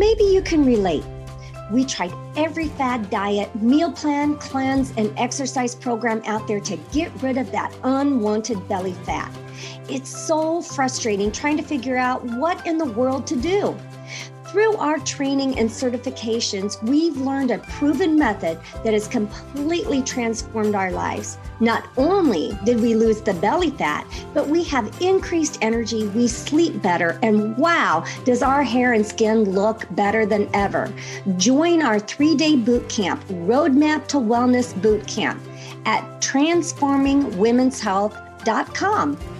Maybe you can relate. We tried every fad diet, meal plan, cleanse, and exercise program out there to get rid of that unwanted belly fat. It's so frustrating trying to figure out what in the world to do. Through our training and certifications, we've learned a proven method that has completely transformed our lives. Not only did we lose the belly fat, but we have increased energy, we sleep better, and wow, does our hair and skin look better than ever. Join our three day boot camp, Roadmap to Wellness Boot Camp, at transformingwomenshealth.com.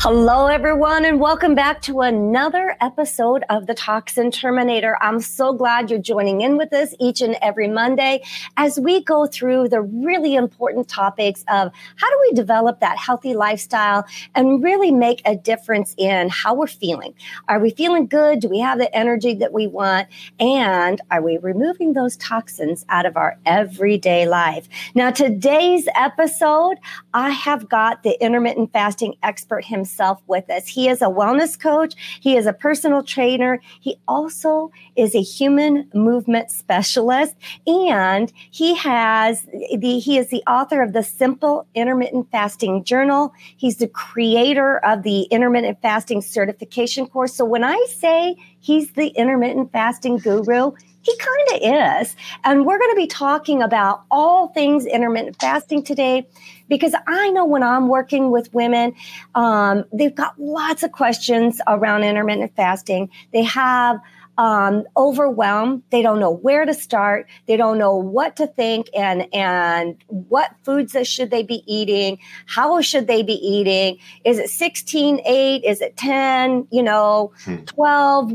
Hello, everyone, and welcome back to another episode of the Toxin Terminator. I'm so glad you're joining in with us each and every Monday as we go through the really important topics of how do we develop that healthy lifestyle and really make a difference in how we're feeling. Are we feeling good? Do we have the energy that we want? And are we removing those toxins out of our everyday life? Now, today's episode, I have got the intermittent fasting expert himself himself with us. He is a wellness coach, he is a personal trainer, he also is a human movement specialist, and he has the he is the author of the Simple Intermittent Fasting Journal. He's the creator of the intermittent fasting certification course. So when I say he's the intermittent fasting guru, he kind of is. And we're going to be talking about all things intermittent fasting today because I know when I'm working with women, um, they've got lots of questions around intermittent fasting. They have um, overwhelmed. They don't know where to start. They don't know what to think and and what foods should they be eating. How should they be eating? Is it 16, 8? Is it 10? You know, hmm. 12?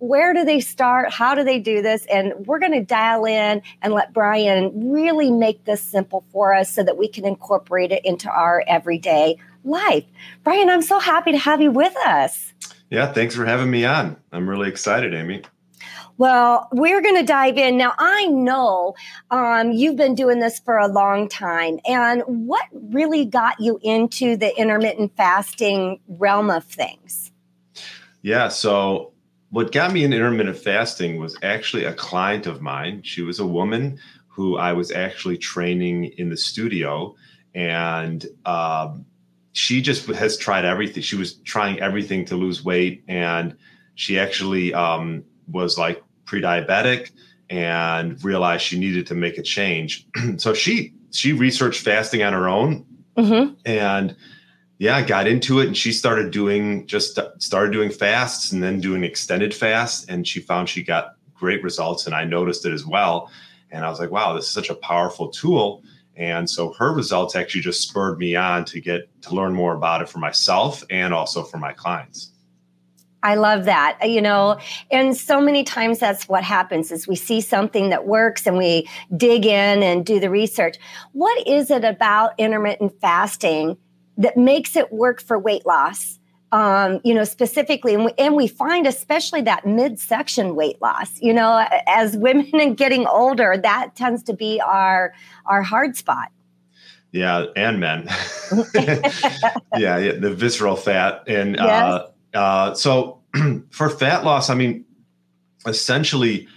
Where do they start? How do they do this? And we're going to dial in and let Brian really make this simple for us so that we can incorporate it into our everyday life. Brian, I'm so happy to have you with us. Yeah, thanks for having me on. I'm really excited, Aimee. Well, we're going to dive in. Now, I know um, you've been doing this for a long time. And what really got you into the intermittent fasting realm of things? Yeah. So, what got me into intermittent fasting was actually a client of mine. She was a woman who I was actually training in the studio. And um, she just has tried everything. She was trying everything to lose weight, and she actually um, was like pre-diabetic and realized she needed to make a change. so she she researched fasting on her own, mm-hmm. and yeah, got into it, and she started doing just started doing fasts and then doing extended fasts, and she found she got great results, and I noticed it as well. And I was like, wow, this is such a powerful tool and so her results actually just spurred me on to get to learn more about it for myself and also for my clients. I love that. You know, and so many times that's what happens is we see something that works and we dig in and do the research. What is it about intermittent fasting that makes it work for weight loss? Um, you know, specifically, and we, and we find especially that midsection weight loss. You know, as women and getting older, that tends to be our our hard spot. Yeah, and men. yeah, yeah, the visceral fat, and uh, yes. uh, uh, so for fat loss, I mean, essentially,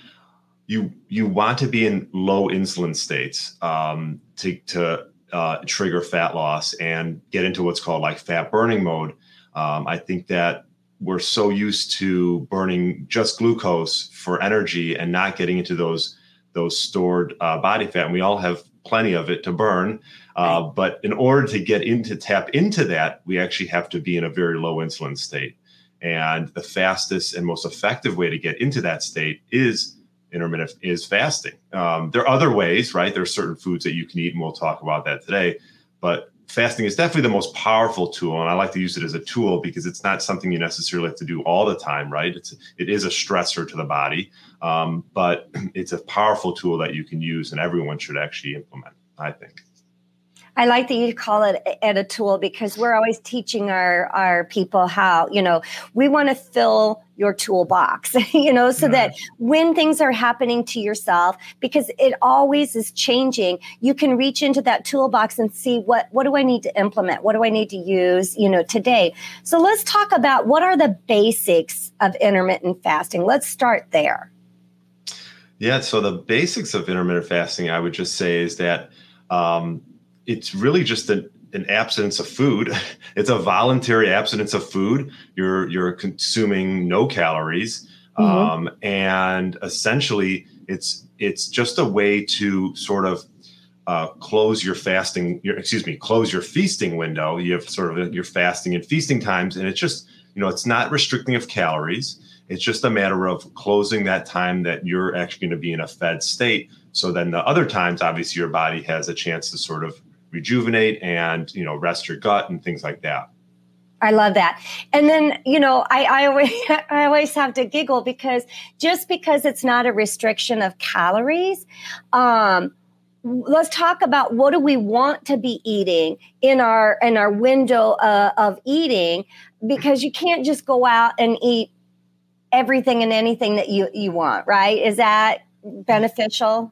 you you want to be in low insulin states um, to to uh, trigger fat loss and get into what's called like fat burning mode um, I think that we're so used to burning just glucose for energy and not getting into those those stored uh, body fat. And we all have plenty of it to burn. Uh, but in order to get into tap into that, we actually have to be in a very low insulin state. And the fastest and most effective way to get into that state is intermittent is fasting. Um, there are other ways, right? There are certain foods that you can eat, and we'll talk about that today. But fasting is definitely the most powerful tool and i like to use it as a tool because it's not something you necessarily have to do all the time right? It's it is a stressor to the body um, but it's a powerful tool that you can use and everyone should actually implement i think I like that you call it a, a tool because we're always teaching our our people how you know we want to fill your toolbox, you know, so that when things are happening to yourself, because it always is changing, you can reach into that toolbox and see what what do I need to implement, what do I need to use, you know, today. So let's talk about what are the basics of intermittent fasting. Let's start there. Yeah, so the basics of intermittent fasting, I would just say, is that um, it's really just an, an abstinence of food. It's a voluntary abstinence of food. You're you're consuming no calories, mm-hmm. um, and essentially, it's it's just a way to sort of uh, close your fasting. Your excuse me, close your feasting window. You have sort of your fasting and feasting times, and it's just you know it's not restricting of calories. It's just a matter of closing that time that you're actually going to be in a fed state. So then the other times, obviously, your body has a chance to sort of rejuvenate and you know rest your gut and things like that I love that. And then, you know, I, I always, I always have to giggle because just because it's not a restriction of calories, um, let's talk about what do we want to be eating in our, in our window uh, of eating, because you can't just go out and eat everything and anything that you, you want, right? Is that beneficial?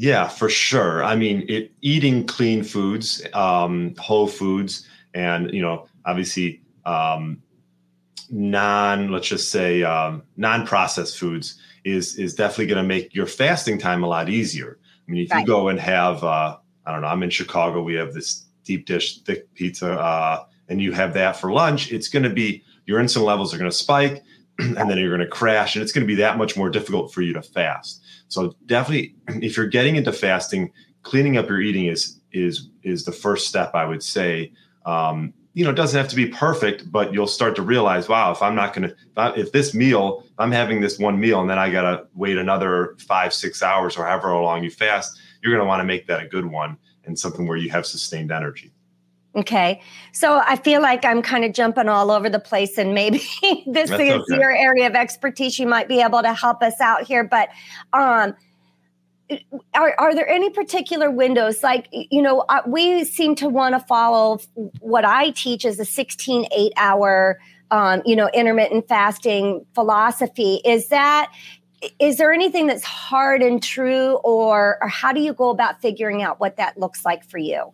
Yeah, for sure. I mean, it, eating clean foods, um, whole foods, and you know, obviously, um, non let's just say um, non-processed foods is is definitely going to make your fasting time a lot easier. I mean, if right. you go and have, uh, I don't know, I'm in Chicago, we have this deep dish thick pizza, uh, and you have that for lunch, it's going to be your insulin levels are going to spike, and then you're going to crash, and it's going to be that much more difficult for you to fast. So definitely, if you're getting into fasting, cleaning up your eating is is is the first step. I would say. Um, you know, it doesn't have to be perfect, but you'll start to realize, wow, if I'm not going to, if this meal, I'm having this one meal and then I got to wait another five, six hours or however long you fast, you're going to want to make that a good one and something where you have sustained energy. Okay. So I feel like I'm kind of jumping all over the place, and maybe this That's is okay. your area of expertise. You might be able to help us out here. But um, are, are there any particular windows? Like, you know, uh, we seem to want to follow what I teach as a 16, eight hour, um, you know, intermittent fasting philosophy. Is that, is there anything that's hard and true, or, or how do you go about figuring out what that looks like for you?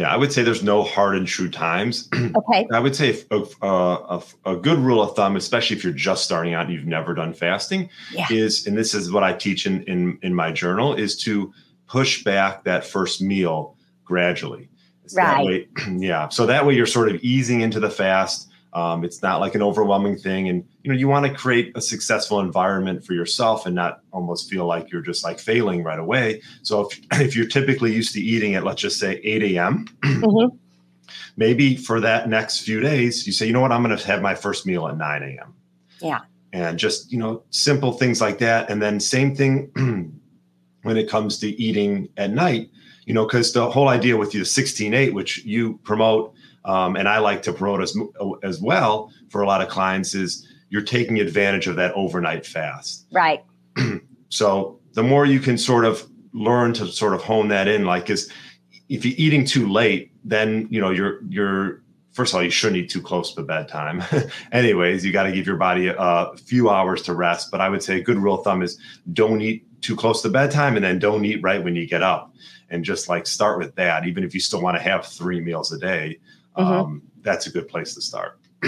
Yeah, I would say there's no hard and true times. Okay. I would say a, a, uh, a, good rule of thumb, especially if you're just starting out and you've never done fasting, yeah. is, and this is what I teach in, in, in my journal, is to push back that first meal gradually. right. Way, yeah. So that way you're sort of easing into the fast um, it's not like an overwhelming thing, and you know you want to create a successful environment for yourself and not almost feel like you're just like failing right away. So if if you're typically used to eating at let's just say 8 a.m. Mm-hmm. Maybe for that next few days, you say, you know what, I'm going to have my first meal at 9 a.m. Yeah. And just, you know, simple things like that. And then same thing when it comes to eating at night, you know, because the whole idea with you 16 8, which you promote um, and I like to promote as as well for a lot of clients is you're taking advantage of that overnight fast. Right. so the more you can sort of learn to sort of hone that in, like, is if you're eating too late, then you know you're you're first of all you shouldn't eat too close to bedtime. Anyways, you got to give your body a few hours to rest. But I would say a good rule of thumb is don't eat too close to bedtime, and then don't eat right when you get up, and just like start with that. Even if you still want to have three meals a day mm-hmm. um, that's a good place to start.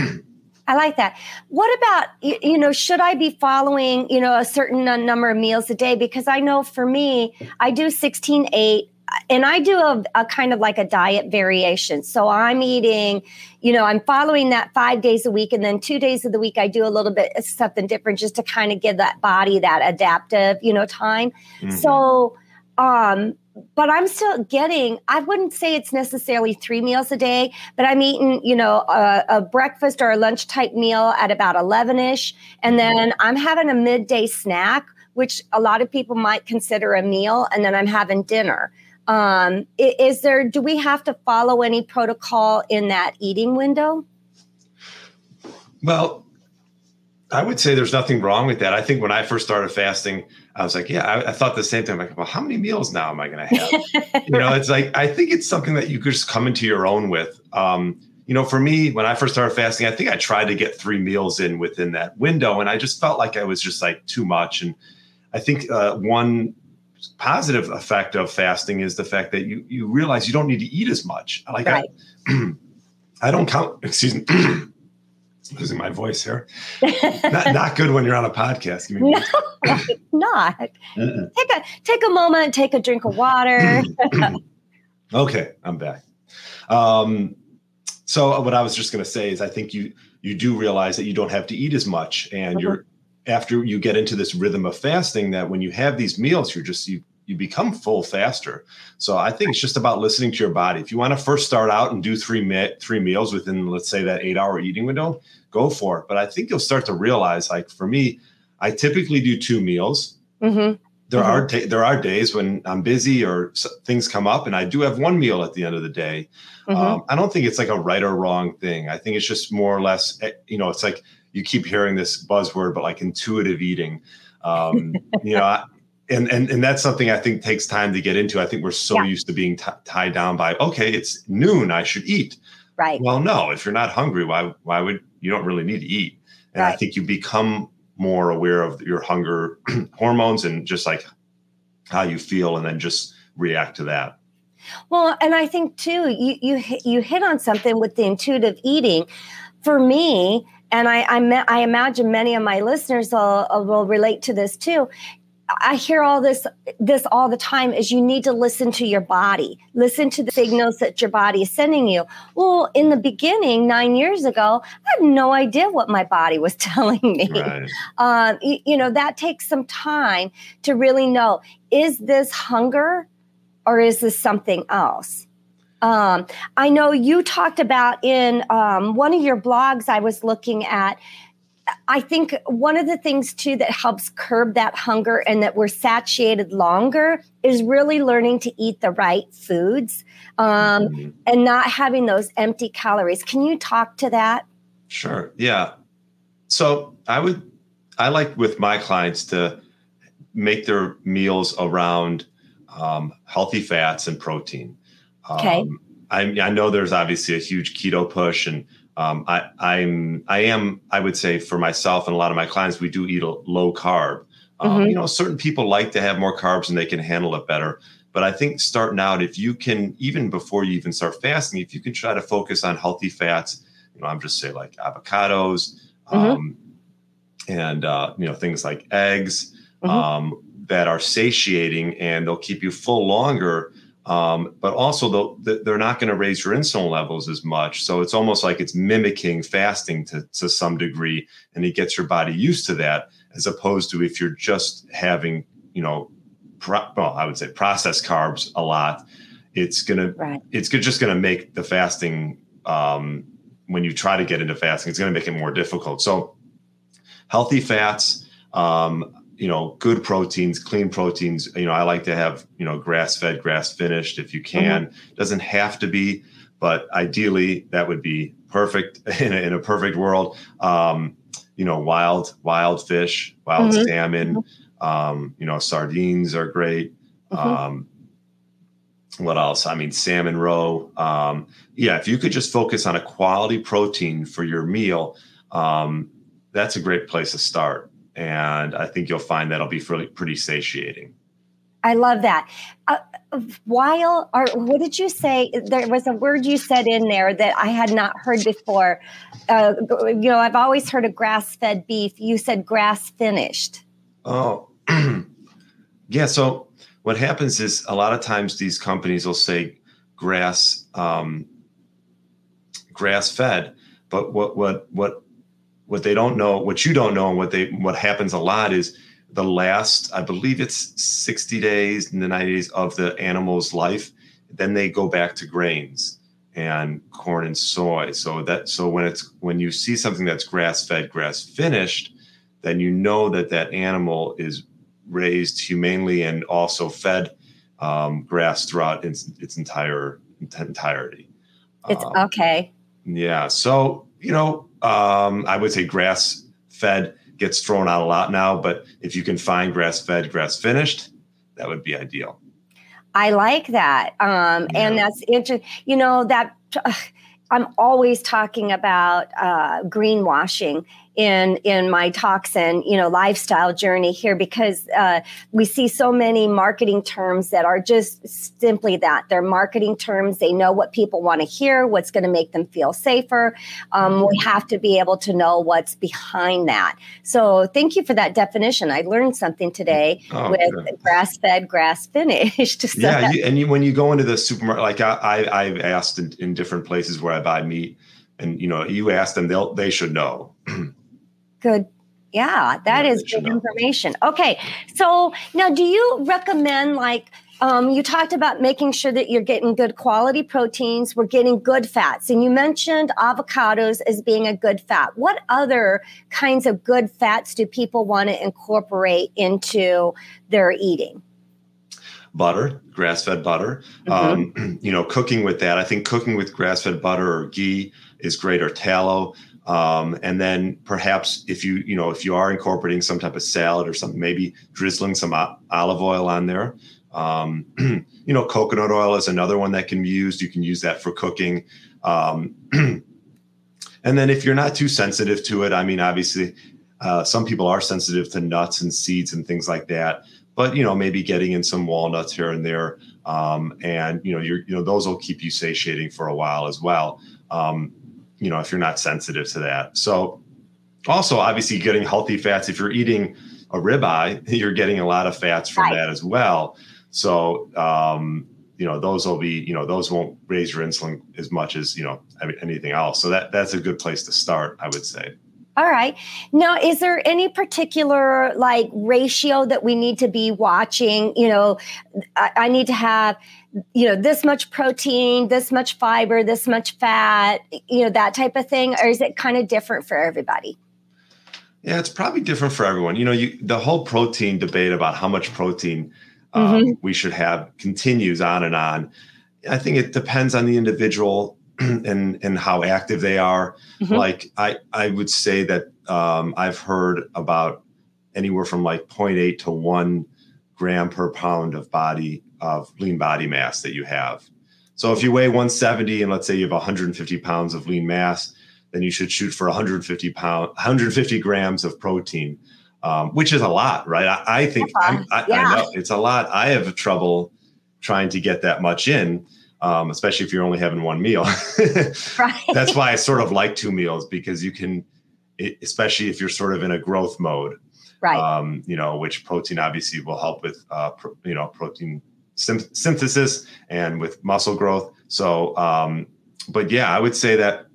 I like that. What about you know should I be following you know a certain number of meals a day because I know for me I do 16 8 and I do a, a, kind of like a diet variation. So I'm eating, you know, I'm following that five days a week, and then two days of the week I do a little bit of something different just to kind of give that body that adaptive, you know, time. Mm-hmm. So, um, but I'm still getting, I wouldn't say it's necessarily three meals a day, but I'm eating, you know, a, a breakfast or a lunch type meal at about 11 ish. And mm-hmm. then I'm having a midday snack, which a lot of people might consider a meal. And then I'm having dinner. Um, is there, do we have to follow any protocol in that eating window? Well, I would say there's nothing wrong with that. I think when I first started fasting, I was like, yeah, I, I thought the same thing. I'm like, well, how many meals now am I going to have? you know, it's like, I think it's something that you could just come into your own with. Um, you know, for me, when I first started fasting, I think I tried to get three meals in within that window, and I just felt like I was just like too much. And I think uh, one positive effect of fasting is the fact that you you realize you don't need to eat as much. Like right. I, I don't count. Excuse me. losing my voice here. not, not good when you're on a podcast. no, not. Uh-uh. Take a take a moment. Take a drink of water. okay, I'm back. Um, so what I was just going to say is, I think you you do realize that you don't have to eat as much, and mm-hmm. you're after you get into this rhythm of fasting that when you have these meals, you're just you you become full faster. So I think it's just about listening to your body. If you want to first start out and do three me- three meals within let's say that 8-hour eating window, go for it. But I think you'll start to realize like for me, I typically do two meals. Mm-hmm. There mm-hmm. are there are days when I'm busy or things come up, and I do have one meal at the end of the day. Mm-hmm. Um, I don't think it's like a right or wrong thing. I think it's just more or less, eh, you know, it's like you keep hearing this buzzword, but like intuitive eating. Um, you know, and, and and that's something I think takes time to get into. I think we're so yeah. used to being t- tied down by okay, it's noon, I should eat. Right. Well, no, if you're not hungry, why why would you don't really need to eat? And right. I think you become more aware of your hunger hormones and just like how you feel, and then just react to that. Well, and I think too, you you you hit on something with the intuitive eating. For me, and I I, I imagine many of my listeners will, will relate to this too. I hear all this this all the time is you need to listen to your body. Listen to the signals that your body is sending you. Well, in the beginning, 9 years ago, I had no idea what my body was telling me. Right. Um, you, you know, that takes some time to really know is this hunger or is this something else? Um, I know you talked about in um, one of your blogs I was looking at I think one of the things too that helps curb that hunger and that we're satiated longer is really learning to eat the right foods um, mm-hmm. and not having those empty calories. Can you talk to that? Sure. Yeah. So I would, I like with my clients to make their meals around um, healthy fats and protein. Okay. Um, I, I know there's obviously a huge keto push and um, I, I'm I am I would say for myself and a lot of my clients we do eat a low carb. Um, mm-hmm. You know, certain people like to have more carbs and they can handle it better. But I think starting out, if you can, even before you even start fasting, if you can try to focus on healthy fats, you know, I'm just say like avocados, mm-hmm. um, and uh, you know things like eggs mm-hmm. um, that are satiating and they'll keep you full longer um, but also they're not going to raise your insulin levels as much. So it's almost like it's mimicking fasting to, to some degree, and it gets your body used to that, as opposed to if you're just having, you know, pro- well, I would say processed carbs a lot. It's gonna, right. it's just gonna make the fasting um, when you try to get into fasting, it's gonna make it more difficult. So healthy fats. Um, you know, good proteins, clean proteins. You know, I like to have, you know, grass fed, grass finished if you can. Mm-hmm. Doesn't have to be, but ideally that would be perfect in a, in a perfect world. Um, you know, wild, wild fish, wild mm-hmm. salmon, mm-hmm. um, you know, sardines are great. Mm-hmm. Um, what else? I mean, salmon roe. Um, yeah, if you could just focus on a quality protein for your meal, um, that's a great place to start and I think you'll find that'll be pretty, pretty satiating. I love that. Uh, while, or what did you say? There was a word you said in there that I had not heard before. Uh, you know, I've always heard of grass fed beef. You said grass finished. Oh, yeah. So what happens is a lot of times these companies will say grass, um, grass fed, but what what what what they don't know, what you don't know, and what they what happens a lot is the last, I believe it's 60 days and the 90 days of the animal's life, then they go back to grains and corn and soy. So that so when it's when you see something that's grass fed, grass finished, then you know that that animal is raised humanely and also fed um, grass throughout its, its entire entirety. It's um, okay. Yeah. So, you know, um, I would say grass fed gets thrown out a lot now, but if you can find grass fed, grass finished, that would be ideal. I like that. Um, yeah. And that's interesting. You know, that. Uh, I'm always talking about uh, greenwashing in in my talks and you know lifestyle journey here because uh, we see so many marketing terms that are just simply that. They're marketing terms. They know what people want to hear what's going to make them feel safer. Um, we have to be able to know what's behind that. So thank you for that definition. I learned something today oh, with grass fed grass finished. So yeah you, and you, when you go into the supermarket like i, I have asked in, in different places where i buy meat and you know you ask them they'll they should know good yeah that yeah, is good information okay so now do you recommend like um, you talked about making sure that you're getting good quality proteins we're getting good fats and you mentioned avocados as being a good fat what other kinds of good fats do people want to incorporate into their eating butter, grass fed butter. Mm-hmm. Um, you know, cooking with that. I think cooking with grass fed butter or ghee is great, or tallow. Um, and then perhaps if you you know if you are incorporating some type of salad or something, maybe drizzling some olive oil on there. Um, you know, coconut oil is another one that can be used. You can use that for cooking. Um, and then if you're not too sensitive to it, I mean, obviously, uh, some people are sensitive to nuts and seeds and things like that. But you know, maybe getting in some walnuts here and there, um, and you know, you know those will keep you satiating for a while as well. Um, you know, if you're not sensitive to that. So also obviously getting healthy fats, if you're eating a ribeye, you're getting a lot of fats from right. that as well. So, um, you know, those will be, you know, those won't raise your insulin as much as, you know, anything else. So that that's a good place to start, I would say. All right. Now, is there any particular like ratio that we need to be watching? You know, I, I, need to have, you know, this much protein, this much fiber, this much fat, you know, that type of thing, or is it kind of different for everybody? Yeah, it's probably different for everyone. You know, you, the whole protein debate about how much protein um, mm-hmm. we should have continues on and on. I think it depends on the individual and and how active they are. Mm-hmm. Like I I would say that um, I've heard about anywhere from like 0.8 to one gram per pound of body of lean body mass that you have. So if you weigh 170 and let's say you have 150 pounds of lean mass, then you should shoot for 150 pound 150 grams of protein, um, which is a lot, right? I, I think I, yeah. I know it's a lot. I have trouble trying to get that much in um, especially if you're only having one meal. right. That's why I sort of like two meals because you can, especially if you're sort of in a growth mode. Right. Um, you know, which protein obviously will help with, uh, pro, you know, protein synthesis and with muscle growth. So, um, but yeah, I would say that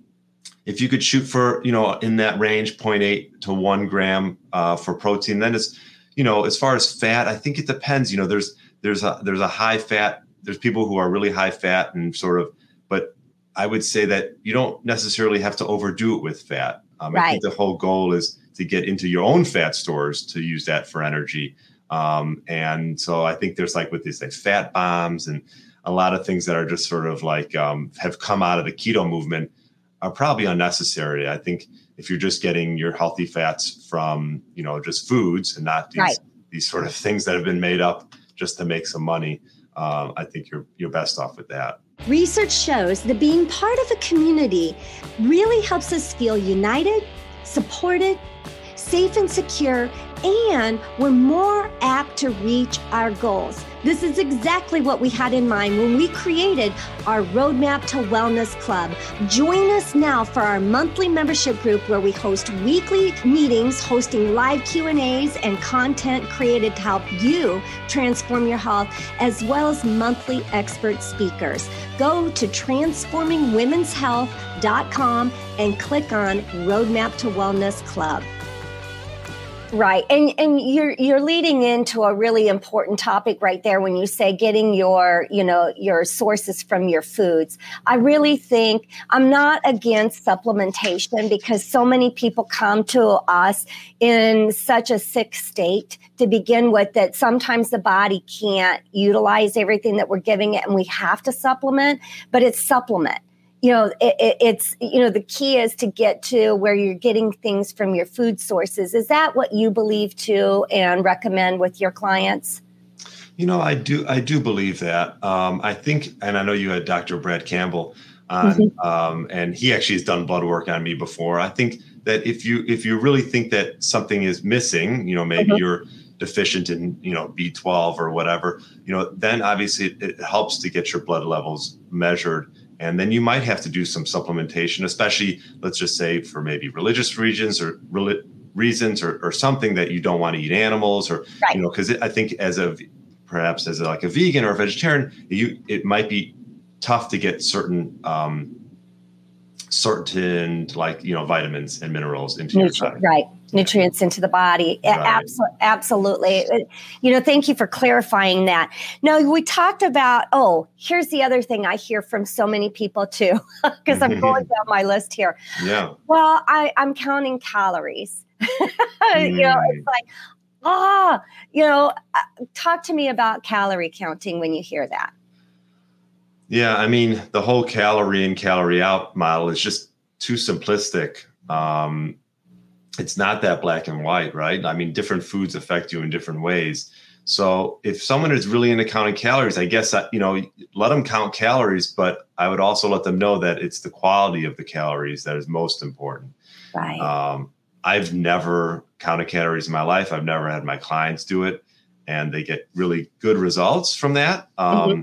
if you could shoot for, you know, in that range, 0.8 to one gram uh, for protein, then it's, you know, as far as fat, I think it depends. You know, there's there's a there's a high fat there's people who are really high fat and sort of, but I would say that you don't necessarily have to overdo it with fat. Um, right. I think the whole goal is to get into your own fat stores to use that for energy. Um, and so I think there's like with these like fat bombs and a lot of things that are just sort of like um, have come out of the keto movement are probably unnecessary. I think if you're just getting your healthy fats from you know just foods and not these right. these sort of things that have been made up just to make some money, um, I think you're you're best off with that. Research shows that being part of a community really helps us feel united, supported, safe and secure, and we're more apt to reach our goals. This is exactly what we had in mind when we created our Roadmap to Wellness Club. Join us now for our monthly membership group where we host weekly meetings, hosting live Q&As and content created to help you transform your health as well as monthly expert speakers. Go to transformingwomenshealth.com and click on Roadmap to Wellness Club. Right. And and you're you're leading into a really important topic right there when you say getting your, you know, your sources from your foods. I really think I'm not against supplementation because so many people come to us in such a sick state to begin with that sometimes the body can't utilize everything that we're giving it and we have to supplement, but it's supplement you know it, it, it's you know the key is to get to where you're getting things from your food sources. Is that what you believe too and recommend with your clients? You know i do i do believe that. Um, i think and i know you had dr brad campbell on mm-hmm. um, and he actually has done blood work on me before. I think that if you if you really think that something is missing you know maybe mm-hmm. you're deficient in you know b12 or whatever you know then obviously it, it helps to get your blood levels measured and then you might have to do some supplementation, especially let's just say for maybe religious regions or reasons or, or something that you don't want to eat animals or right. you know because I think as a perhaps as a, like a vegan or a vegetarian, you it might be tough to get certain um, certain like you know vitamins and minerals into your body. Right nutrients into the body. Right. Absolutely, absolutely. You know, thank you for clarifying that. Now we talked about. Oh, here's the other thing I hear from so many people too, because I'm going down my list here. Yeah. Well, I, I'm counting calories. mm. You know, it's mm. like ah, you know, uh, talk to me about calorie counting when you hear that. Yeah, I mean, the whole calorie in, calorie out model is just too simplistic. Um, it's not that black and white, right? I mean, different foods affect you in different ways. So if someone is really into counting calories, I guess you know let them count calories, but I would also let them know that it's the quality of the calories that is most important. Right. Um, I've never counted calories in my life. I've never had my clients do it, and they get really good results from that. Um, mm-hmm.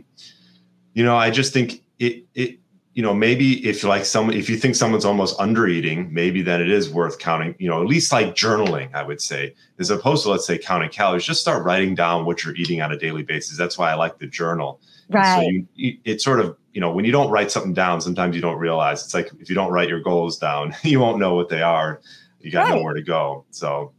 You know, I just think it it you know, maybe if like some if you think someone's almost under eating, maybe then it is worth counting, you know, at least like journaling, I would say, as opposed to, let's say, counting calories, just start writing down what you're eating on a daily basis. That's why I like the journal. Right. So you, you, it's sort of, you know, when you don't write something down, sometimes you don't realize it's like if you don't write your goals down, you won't know what they are. You got right. nowhere to go. So,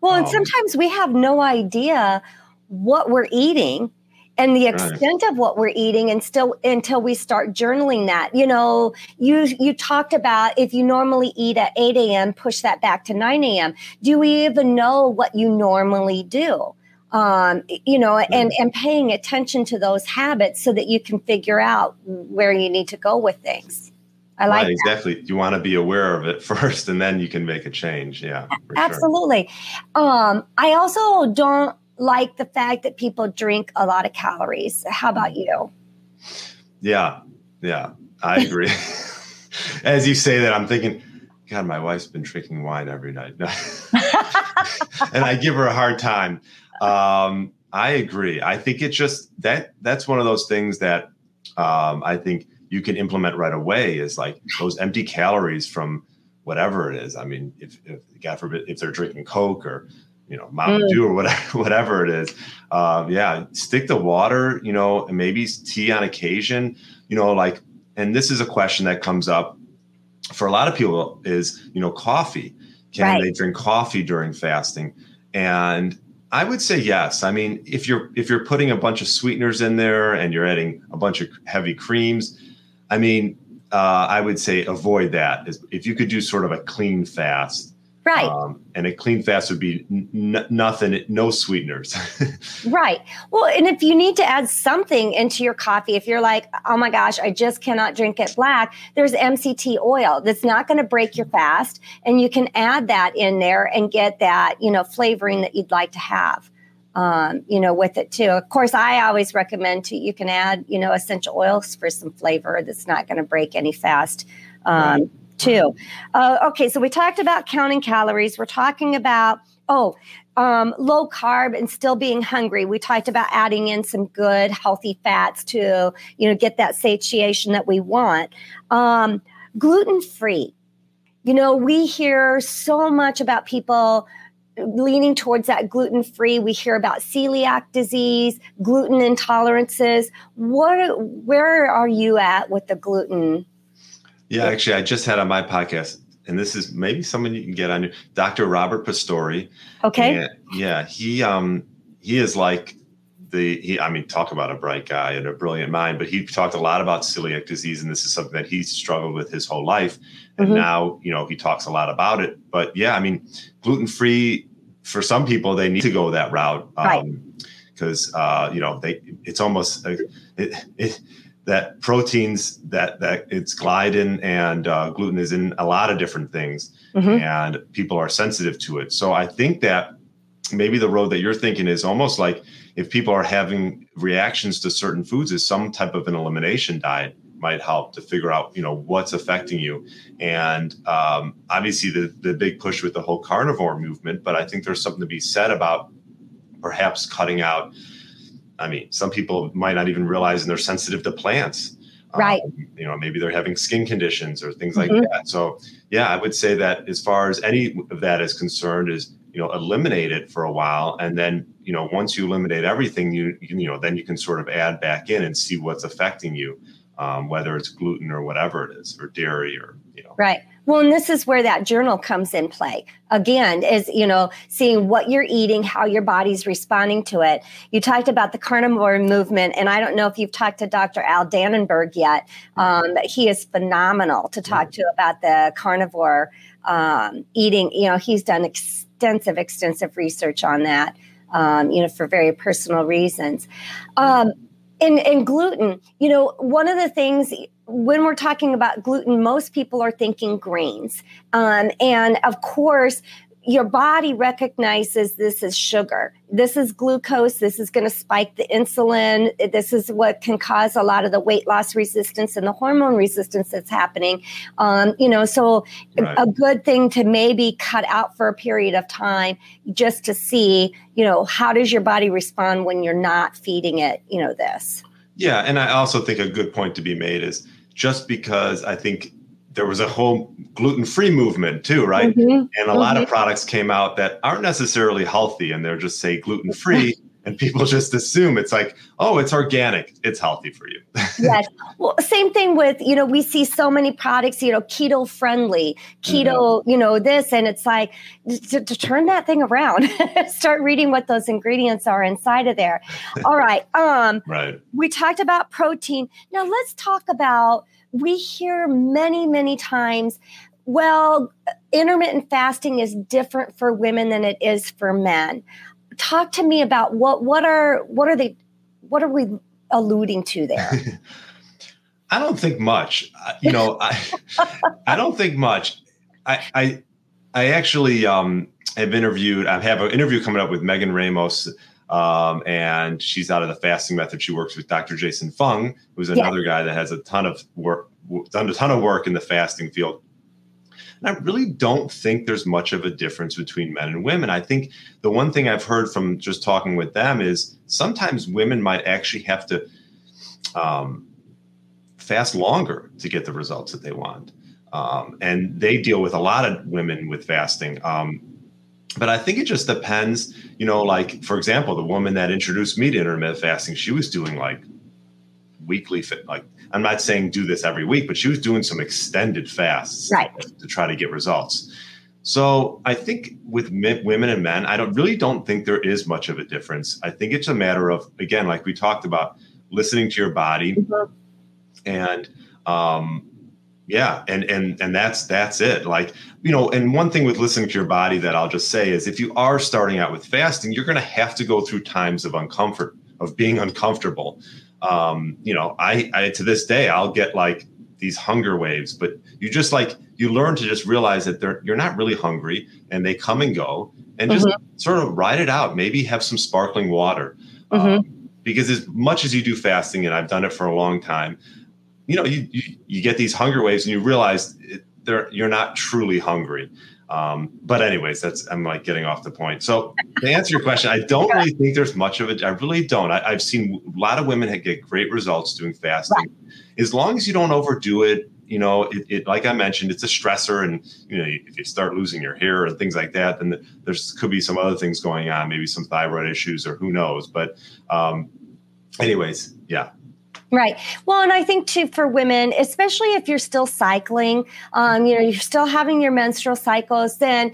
well, um, and sometimes we have no idea what we're eating and the extent right. of what we're eating and still until we start journaling that you know you you talked about if you normally eat at 8 a.m push that back to 9 a.m do we even know what you normally do um, you know and and paying attention to those habits so that you can figure out where you need to go with things I like right, exactly. You want to be aware of it first, and then you can make a change. Yeah, absolutely. Sure. Um, I also don't like the fact that people drink a lot of calories. How about you? Yeah, yeah, I agree. As you say that, I'm thinking, God, my wife's been drinking wine every night, and I give her a hard time. Um, I agree. I think it's just that that's one of those things that um, I think you can implement right away. Is like those empty calories from whatever it is. I mean, if, if God forbid, if they're drinking Coke or you know Mountain mm. Dew or whatever whatever it is. Um, yeah, stick to water. You know, and maybe tea on occasion. You know, like, and this is a question that comes up for a lot of people is you know coffee. Can right. they drink coffee during fasting? And I would say yes. I mean, if you're if you're putting a bunch of sweeteners in there and you're adding a bunch of heavy creams, I mean, uh, I would say avoid that. If you could do sort of a clean fast, Right. Um, and a clean fast would be n- nothing, no sweeteners. right. Well, and if you need to add something into your coffee, if you're like, oh my gosh, I just cannot drink it black, there's MCT oil that's not going to break your fast. And you can add that in there and get that, you know, flavoring that you'd like to have. Um, you know, with it too. Of course, I always recommend to you can add, you know, essential oils for some flavor that's not going to break any fast. Um, right too. Uh, okay, so we talked about counting calories. We're talking about, oh, um, low carb and still being hungry. We talked about adding in some good healthy fats to, you know, get that satiation that we want. Um, gluten free. You know, we hear so much about people leaning towards that gluten free. We hear about celiac disease, gluten intolerances. What, where are you at with the gluten yeah, actually, I just had on my podcast and this is maybe someone you can get on Dr. Robert Pastore. Okay. And, yeah, he um he is like the he I mean talk about a bright guy and a brilliant mind, but he talked a lot about celiac disease, and this is something that he's struggled with his whole life. And mm-hmm. now you know he talks a lot about it. But yeah, I mean gluten free for some people they need to go that route. Um, right. Because uh, you know they it's almost uh, it, it that proteins that that it's gliadin and uh, gluten is in a lot of different things mm-hmm. and people are sensitive to it so i think that maybe the road that you're thinking is almost like if people are having reactions to certain foods is some type of an elimination diet might help to figure out you know what's affecting you and um, obviously the, the big push with the whole carnivore movement but i think there's something to be said about perhaps cutting out I mean, some people might not even realize and they're sensitive to plants. Right. Um, you know, maybe they're having skin conditions or things like mm-hmm. that. So, yeah, I would say that as far as any of that is concerned, is you know, eliminate it for a while, and then you know, once you eliminate everything, you you know, then you can sort of add back in and see what's affecting you, um, whether it's gluten or whatever it is, or dairy, or you know. Right. Well, and this is where that journal comes in play. Again, is you know, seeing what you're eating, how your body's responding to it. You talked about the carnivore movement, and I don't know if you've talked to Dr. Al Dannenberg yet. Um, but he is phenomenal to talk to about the carnivore um, eating. You know, he's done extensive, extensive research on that. Um, you know, for very personal reasons. Um, and, and gluten, you know, one of the things when we're talking about gluten, most people are thinking grains. Um, and of course, your body recognizes this as sugar. This is glucose. This is going to spike the insulin. This is what can cause a lot of the weight loss resistance and the hormone resistance that's happening. Um, you know, so right. a good thing to maybe cut out for a period of time just to see, you know, how does your body respond when you're not feeding it, you know, this. Yeah. And I also think a good point to be made is just because I think there was a whole gluten free movement too, right? Mm-hmm. And a mm-hmm. lot of mm-hmm. products came out that aren't necessarily healthy and they're just say gluten free. and people just assume it's like, oh, it's organic, it's healthy for you. yes. Well, same thing with, you know, we see so many products, you know, keto friendly, keto, mm-hmm. you know, this, and it's like to, to turn that thing around, start reading what those ingredients are inside of there. All right. Um, right. We talked about protein. Now let's talk about, we hear many, many times well, intermittent fasting is different for women than it is for men talk to me about what what are what are they what are we alluding to there? I don't think much. You know, I I don't think much. I I I actually um, have interviewed. I have an interview coming up with Megan Ramos, um, and she's out of the fasting method. She works with Dr. Jason Fung, who's another yeah. guy that has a ton of work, done a ton of work in the fasting field. And I really don't think there's much of a difference between men and women. I think the one thing I've heard from just talking with them is sometimes women might actually have to um, fast longer to get the results that they want. Um, and they deal with a lot of women with fasting. Um, but I think it just depends, you know, like, for example, the woman that introduced me to intermittent fasting, she was doing like weekly, fit like I'm not saying do this every week, but she was doing some extended fasts right. to try to get results. So I think with men, women and men, I don't really don't think there is much of a difference. I think it's a matter of again, like we talked about, listening to your body, mm-hmm. and um, yeah, and and and that's that's it. Like you know, and one thing with listening to your body that I'll just say is, if you are starting out with fasting, you're going to have to go through times of uncomfort, of being uncomfortable um, you know, I, I to this day I'll get like these hunger waves, but you just like you learn to just realize that they're you're not really hungry and they come and go and just mm-hmm. sort of ride it out. Maybe have some sparkling water. Mm-hmm. Um, because as much as you do fasting, and I've done it for a long time, you know, you you, you get these hunger waves and you realize it, they're, you're not truly hungry. Um, but anyways, that's I'm like getting off the point. So to answer your question, I don't really think there's much of it. I really don't. I, have seen a lot of women get great results doing fasting, right. as long as you don't overdo it. You know, it, it, like I mentioned, it's a stressor, and you know, if you start losing your hair and things like that, then there's could be some other things going on, maybe some thyroid issues or who knows. But, um, anyways, yeah. Right. Well, and I think too for women, especially if you're still cycling, um, you know, you're still having your menstrual cycles, then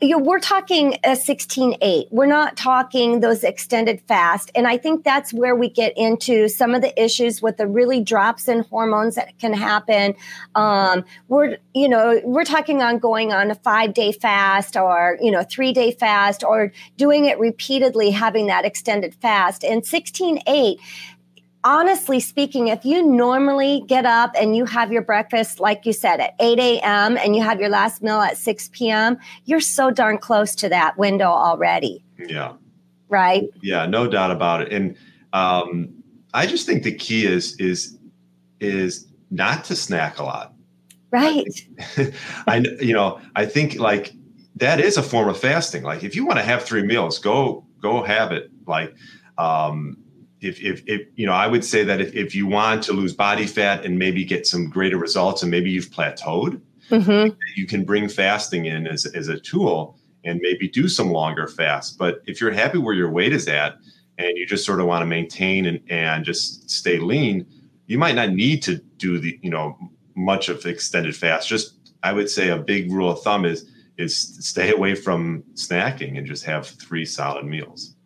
you know, we're talking a 16 8. We're not talking those extended fast. And I think that's where we get into some of the issues with the really drops in hormones that can happen. Um, we're, you know, we're talking on going on a five day fast or, you know, three day fast or doing it repeatedly, having that extended fast. And 16 8 honestly speaking, if you normally get up and you have your breakfast, like you said, at 8 a.m. and you have your last meal at 6 p.m., you're so darn close to that window already. Yeah. Right. Yeah, no doubt about it. And um, I just think the key is is is not to snack a lot. Right. I, you know I think like that is a form of fasting. Like if you want to have three meals, go go have it. Like um, if, if, if you know, I would say that if, if you want to lose body fat and maybe get some greater results and maybe you've plateaued, mm-hmm. you can bring fasting in as, as a tool and maybe do some longer fasts. But if you're happy where your weight is at and you just sort of want to maintain and, and just stay lean, you might not need to do the, you know, much of extended fast. Just I would say a big rule of thumb is is stay away from snacking and just have three solid meals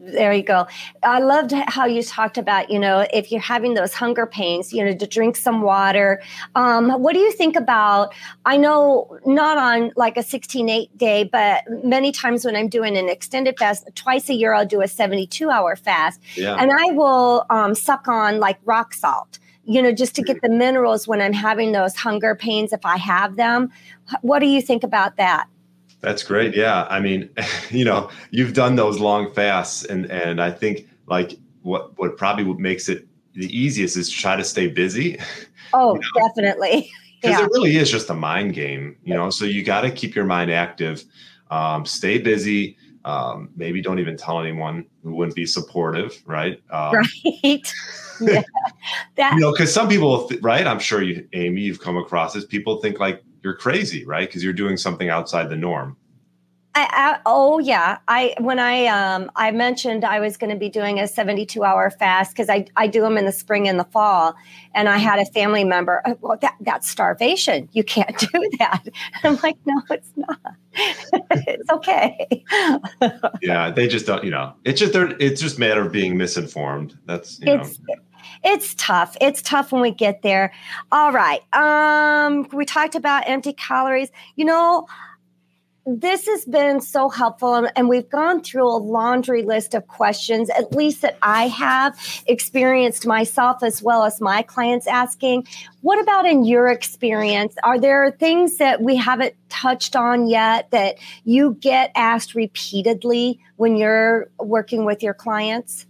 there you go. I loved how you talked about, you know, if you're having those hunger pains, you know, to drink some water. Um, what do you think about? I know not on like a 16 8 day, but many times when I'm doing an extended fast, twice a year, I'll do a 72 hour fast. Yeah. And I will um, suck on like rock salt you know, just to get the minerals when I'm having those hunger pains if I have them. What do you think about that? That's great. Yeah. I mean, you know, you've done those long fasts and and I think like what what probably makes it the easiest is to try to stay busy. Oh, you know? definitely. Because yeah. it really is just a mind game, you know. So you got to keep your mind active, um, stay busy. Um, maybe don't even tell anyone who wouldn't be supportive, right? Um, right. yeah. That, you know, because some people, th- right? I'm sure you, Aimee, you've come across this. People think like you're crazy, right? Because you're doing something outside the norm. I, I, oh yeah, I when I um I mentioned I was going to be doing a 72 hour fast because I I do them in the spring and the fall, and I had a family member. Oh, well, that that's starvation. You can't do that. I'm like, no, it's not. it's okay. yeah, they just don't. You know, it's just they're it's just matter of being misinformed. That's you know it's tough. It's tough when we get there. All right. Um, we talked about empty calories. You know, this has been so helpful and we've gone through a laundry list of questions at least that i have experienced myself as well as my clients asking what about in your experience are there things that we haven't touched on yet that you get asked repeatedly when you're working with your clients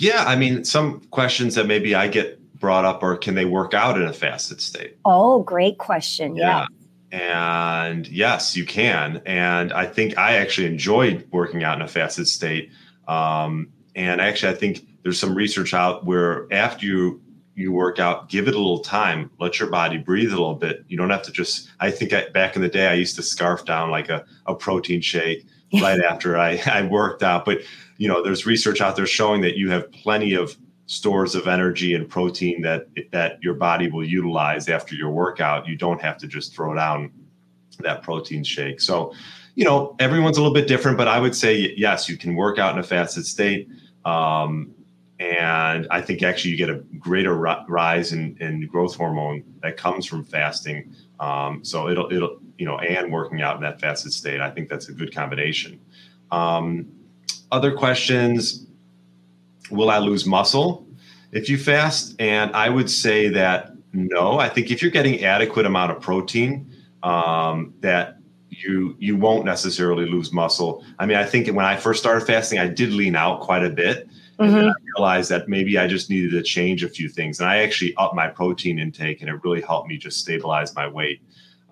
yeah, I mean, some questions that maybe I get brought up are can they work out in a fasted state? Oh, great question. Yeah. yeah. And yes, you can. And I think I actually enjoyed working out in a fasted state. Um, and actually, I think there's some research out where after you you work out, give it a little time, let your body breathe a little bit. You don't have to just. I think I, back in the day, I used to scarf down like a, a protein shake right after I, I worked out, but you know, there's research out there showing that you have plenty of stores of energy and protein that that your body will utilize after your workout. You don't have to just throw down that protein shake. So, you know, everyone's a little bit different, but I would say yes, you can work out in a fasted state. Um, and I think actually you get a greater rise in, in growth hormone that comes from fasting. Um, so it'll it'll you know and working out in that fasted state. I think that's a good combination. Um, other questions Will I lose muscle if you fast? And I would say that no. I think if you're getting adequate amount of protein, um, that you you won't necessarily lose muscle. I mean, I think when I first started fasting, I did lean out quite a bit. Mm-hmm. And I realized that maybe I just needed to change a few things. And I actually upped my protein intake, and it really helped me just stabilize my weight.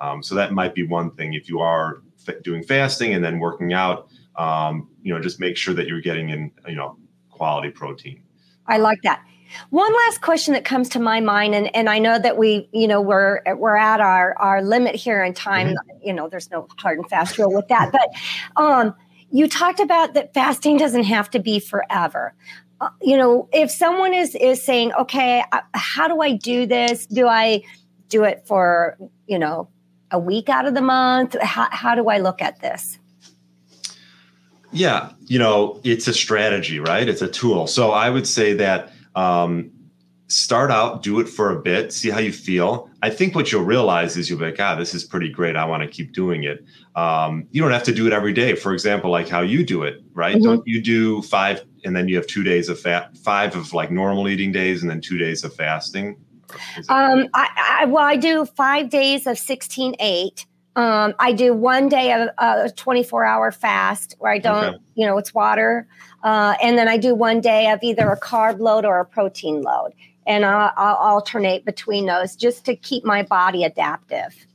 Um, so that might be one thing if you are f- doing fasting and then working out um, you know, just make sure that you're getting in, you know, quality protein. I like that. One last question that comes to my mind, and, and I know that we, you know, we're we're at our our limit here in time. Mm-hmm. You know, there's no hard and fast rule with that. But um, you talked about that fasting doesn't have to be forever. uh, you know, if someone is is saying, okay, how do I do this? Do I do it for you know a week out of the month? How, how do I look at this? Yeah, you know, it's a strategy, right? It's a tool. So I would say that um, start out, do it for a bit, see how you feel. I think what you'll realize is you'll be like, ah, this is pretty great. I want to keep doing it. Um, you don't have to do it every day. For example, like how you do it, right? Mm-hmm. Don't you do five and then you have two days of fat, five of like normal eating days and then two days of fasting? Um, I, I, well, I do five days of 16, eight. Um, I do one day of a 24 hour fast where I don't, okay. you know, it's water. Uh, and then I do one day of either a carb load or a protein load. And I'll, I'll alternate between those just to keep my body adaptive.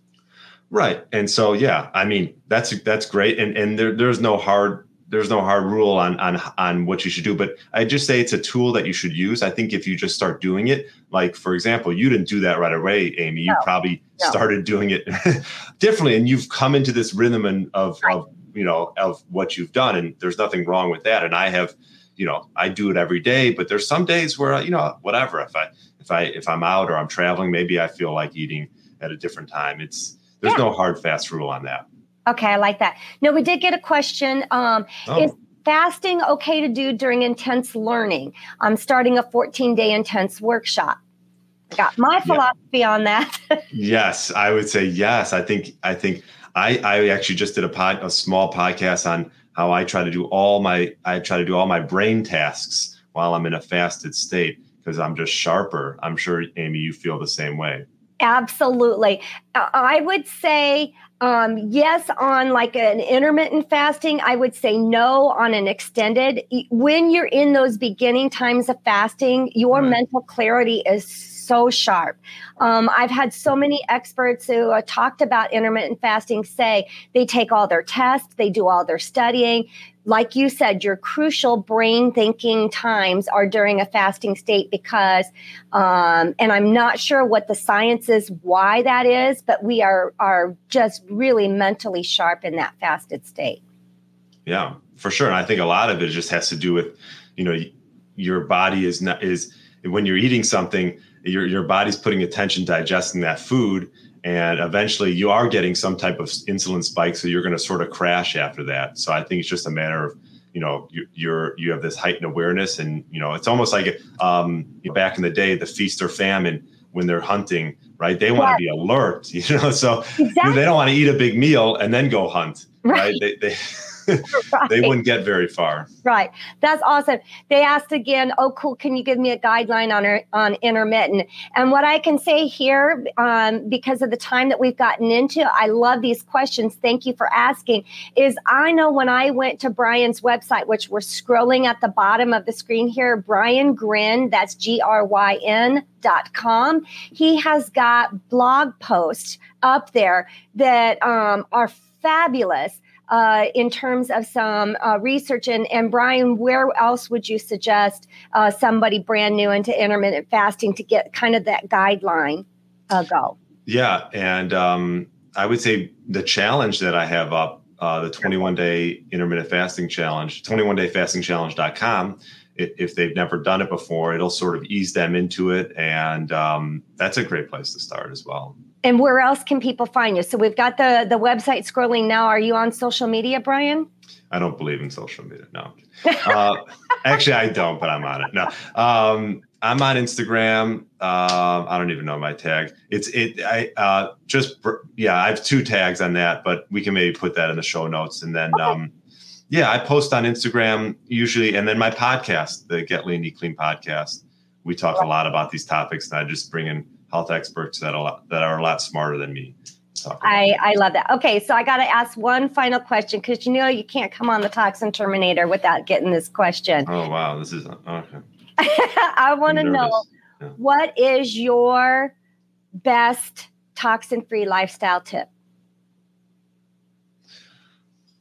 Right. And so, yeah, I mean, that's, that's great. And, and there, there's no hard there's no hard rule on on on what you should do but i just say it's a tool that you should use i think if you just start doing it like for example you didn't do that right away Aimee no. you probably no. started doing it differently and you've come into this rhythm and of, right. of you know of what you've done and there's nothing wrong with that and i have you know i do it every day but there's some days where you know whatever if i if i if i'm out or i'm traveling maybe i feel like eating at a different time it's there's yeah. no hard fast rule on that Okay, I like that. No, we did get a question. Um, oh. Is fasting okay to do during intense learning? I'm starting a 14 day intense workshop. I got my philosophy yeah. on that. yes, I would say yes. I think I think I I actually just did a pod a small podcast on how I try to do all my I try to do all my brain tasks while I'm in a fasted state because I'm just sharper. I'm sure Aimee, you feel the same way. Absolutely. I would say um, yes, on like an intermittent fasting, I would say no on an extended. When you're in those beginning times of fasting, your right. mental clarity is so sharp. Um, I've had so many experts who uh, talked about intermittent fasting say they take all their tests, they do all their studying. Like you said, your crucial brain thinking times are during a fasting state because, um, and I'm not sure what the science is why that is, but we are are just really mentally sharp in that fasted state. Yeah, for sure. And I think a lot of it just has to do with, you know, your body is not is when you're eating something your your body's putting attention digesting that food and eventually you are getting some type of insulin spike so you're going to sort of crash after that so i think it's just a matter of you know you, you're you have this heightened awareness and you know it's almost like um, back in the day the feast or famine when they're hunting right they want to be alert you know so exactly. they don't want to eat a big meal and then go hunt right, right? they, they right. they wouldn't get very far. Right. That's awesome. They asked again, oh, cool. Can you give me a guideline on, on intermittent? And what I can say here, um, because of the time that we've gotten into, I love these questions. Thank you for asking. Is I know when I went to Brian's website, which we're scrolling at the bottom of the screen here, Brian Gryn, that's G R Y N dot com. He has got blog posts up there that um, are fabulous uh, in terms of some uh, research. And, and Brian, where else would you suggest uh, somebody brand new into intermittent fasting to get kind of that guideline uh, go? Yeah. And um, I would say the challenge that I have up, uh, the 21 day intermittent fasting challenge, 21 day fasting challenge.com. If they've never done it before, it'll sort of ease them into it. And um, that's a great place to start as well. And where else can people find you? So we've got the the website scrolling now. Are you on social media, Brian? I don't believe in social media. No, uh, actually, I don't, but I'm on it. No, um, I'm on Instagram. Uh, I don't even know my tag. It's it. I uh, just yeah. I have two tags on that, but we can maybe put that in the show notes. And then okay. um, yeah, I post on Instagram usually, and then my podcast, the Get Lean Eat Clean podcast. We talk a lot about these topics, and I just bring in health experts that are that are a lot smarter than me. I, I love that. Okay, so I got to ask one final question because you know you can't come on the Toxin Terminator without getting this question. Oh wow, this is okay. I want to know yeah. what is your best toxin-free lifestyle tip?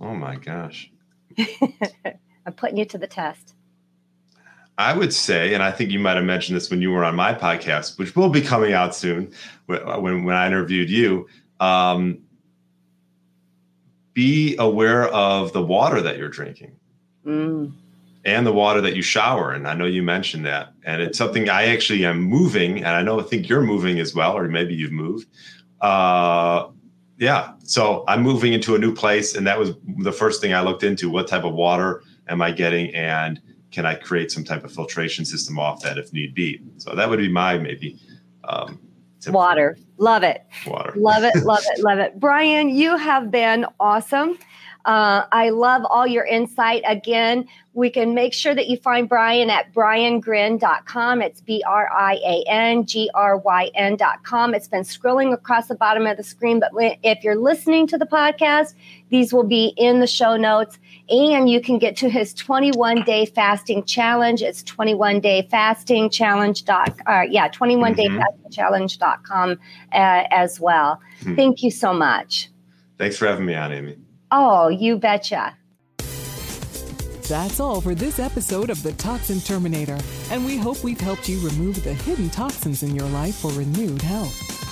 Oh my gosh. I'm putting you to the test. I would say, and I think you might have mentioned this when you were on my podcast, which will be coming out soon when, when I interviewed you. Um, be aware of the water that you're drinking. Mm. and the water that you shower in. I know you mentioned that, and it's something I actually am moving, and I know I think you're moving as well, or maybe you've moved. Uh, yeah, so I'm moving into a new place, and that was the first thing I looked into: what type of water am I getting, and can I create some type of filtration system off that if need be? So that would be my maybe. Um, water, love it. Water, love it, love it, love it. Brian, you have been awesome. Uh, I love all your insight. Again, we can make sure that you find Brian at briangryn.com. It's B R I A N G R Y N.com. It's been scrolling across the bottom of the screen, but if you're listening to the podcast, these will be in the show notes. And you can get to his 21 day fasting challenge. It's 21 day fasting challenge. Dot, uh, yeah, 21 day mm-hmm. fasting challenge.com uh, as well. Hmm. Thank you so much. Thanks for having me on, Aimee. Oh, you betcha. That's all for this episode of The Toxin Terminator, and we hope we've helped you remove the hidden toxins in your life for renewed health.